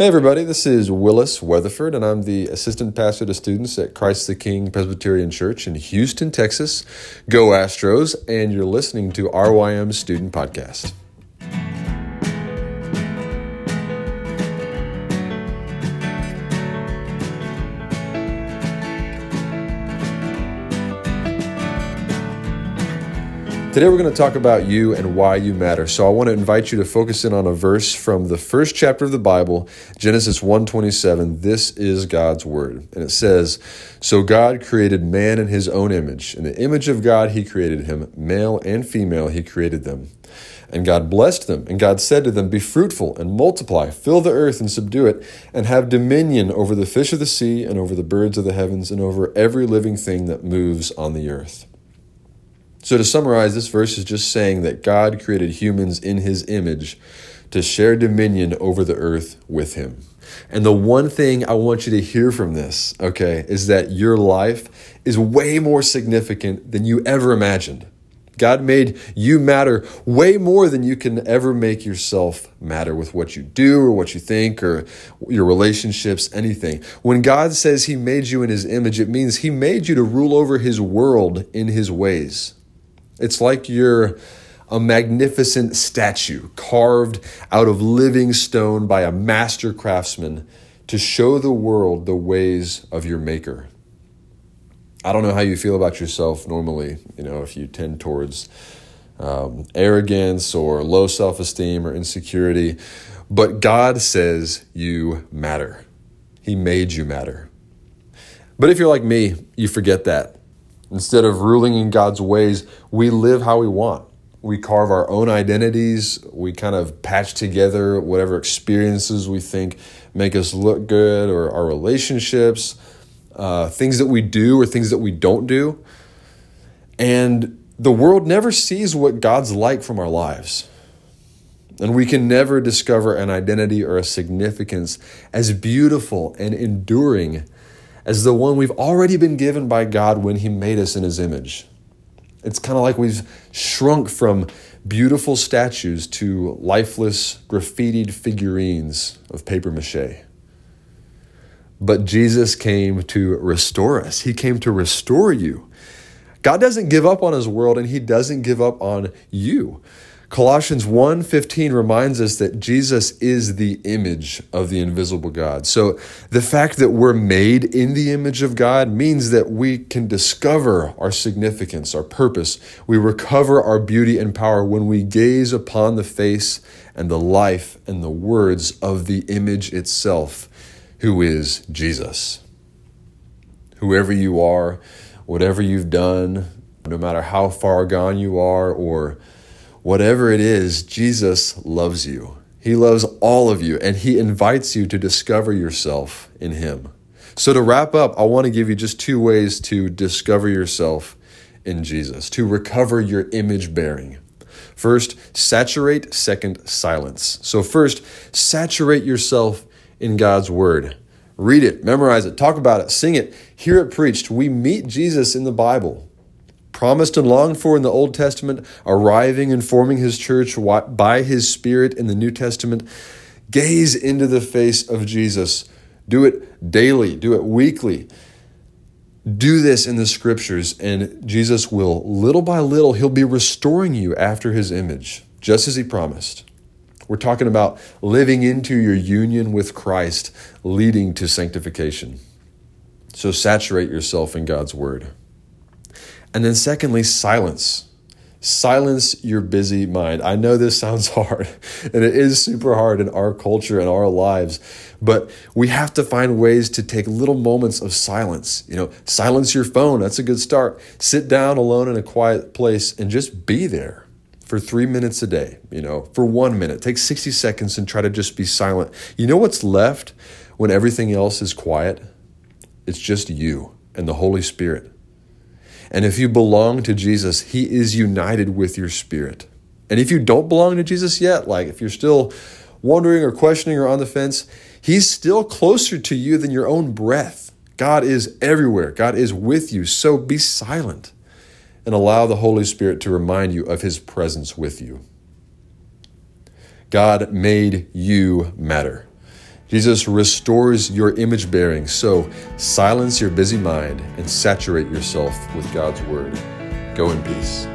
Hey, everybody, this is Willis Weatherford, and I'm the assistant pastor to students at Christ the King Presbyterian Church in Houston, Texas. Go Astros, and you're listening to RYM Student Podcast. Today we're going to talk about you and why you matter. So I want to invite you to focus in on a verse from the first chapter of the Bible, Genesis 1:27. This is God's word. And it says, "So God created man in his own image. In the image of God he created him, male and female he created them." And God blessed them, and God said to them, Be fruitful and multiply, fill the earth and subdue it, and have dominion over the fish of the sea, and over the birds of the heavens, and over every living thing that moves on the earth. So, to summarize, this verse is just saying that God created humans in his image to share dominion over the earth with him. And the one thing I want you to hear from this, okay, is that your life is way more significant than you ever imagined. God made you matter way more than you can ever make yourself matter with what you do or what you think or your relationships, anything. When God says He made you in His image, it means He made you to rule over His world in His ways. It's like you're a magnificent statue carved out of living stone by a master craftsman to show the world the ways of your maker. I don't know how you feel about yourself normally, you know, if you tend towards um, arrogance or low self esteem or insecurity, but God says you matter. He made you matter. But if you're like me, you forget that. Instead of ruling in God's ways, we live how we want. We carve our own identities. We kind of patch together whatever experiences we think make us look good or our relationships, uh, things that we do or things that we don't do. And the world never sees what God's like from our lives. And we can never discover an identity or a significance as beautiful and enduring as the one we've already been given by God when He made us in His image. It's kind of like we've shrunk from beautiful statues to lifeless, graffitied figurines of paper mache. But Jesus came to restore us, He came to restore you. God doesn't give up on His world, and He doesn't give up on you. Colossians 1:15 reminds us that Jesus is the image of the invisible God. So the fact that we're made in the image of God means that we can discover our significance, our purpose. We recover our beauty and power when we gaze upon the face and the life and the words of the image itself, who is Jesus. Whoever you are, whatever you've done, no matter how far gone you are or Whatever it is, Jesus loves you. He loves all of you, and He invites you to discover yourself in Him. So, to wrap up, I want to give you just two ways to discover yourself in Jesus, to recover your image bearing. First, saturate. Second, silence. So, first, saturate yourself in God's Word. Read it, memorize it, talk about it, sing it, hear it preached. We meet Jesus in the Bible promised and longed for in the Old Testament, arriving and forming his church by his Spirit in the New Testament. Gaze into the face of Jesus. Do it daily, do it weekly. Do this in the scriptures, and Jesus will, little by little, he'll be restoring you after his image, just as he promised. We're talking about living into your union with Christ, leading to sanctification. So saturate yourself in God's word. And then, secondly, silence. Silence your busy mind. I know this sounds hard, and it is super hard in our culture and our lives, but we have to find ways to take little moments of silence. You know, silence your phone. That's a good start. Sit down alone in a quiet place and just be there for three minutes a day, you know, for one minute. Take 60 seconds and try to just be silent. You know what's left when everything else is quiet? It's just you and the Holy Spirit. And if you belong to Jesus, He is united with your spirit. And if you don't belong to Jesus yet, like if you're still wondering or questioning or on the fence, He's still closer to you than your own breath. God is everywhere, God is with you. So be silent and allow the Holy Spirit to remind you of His presence with you. God made you matter. Jesus restores your image bearing. So silence your busy mind and saturate yourself with God's word. Go in peace.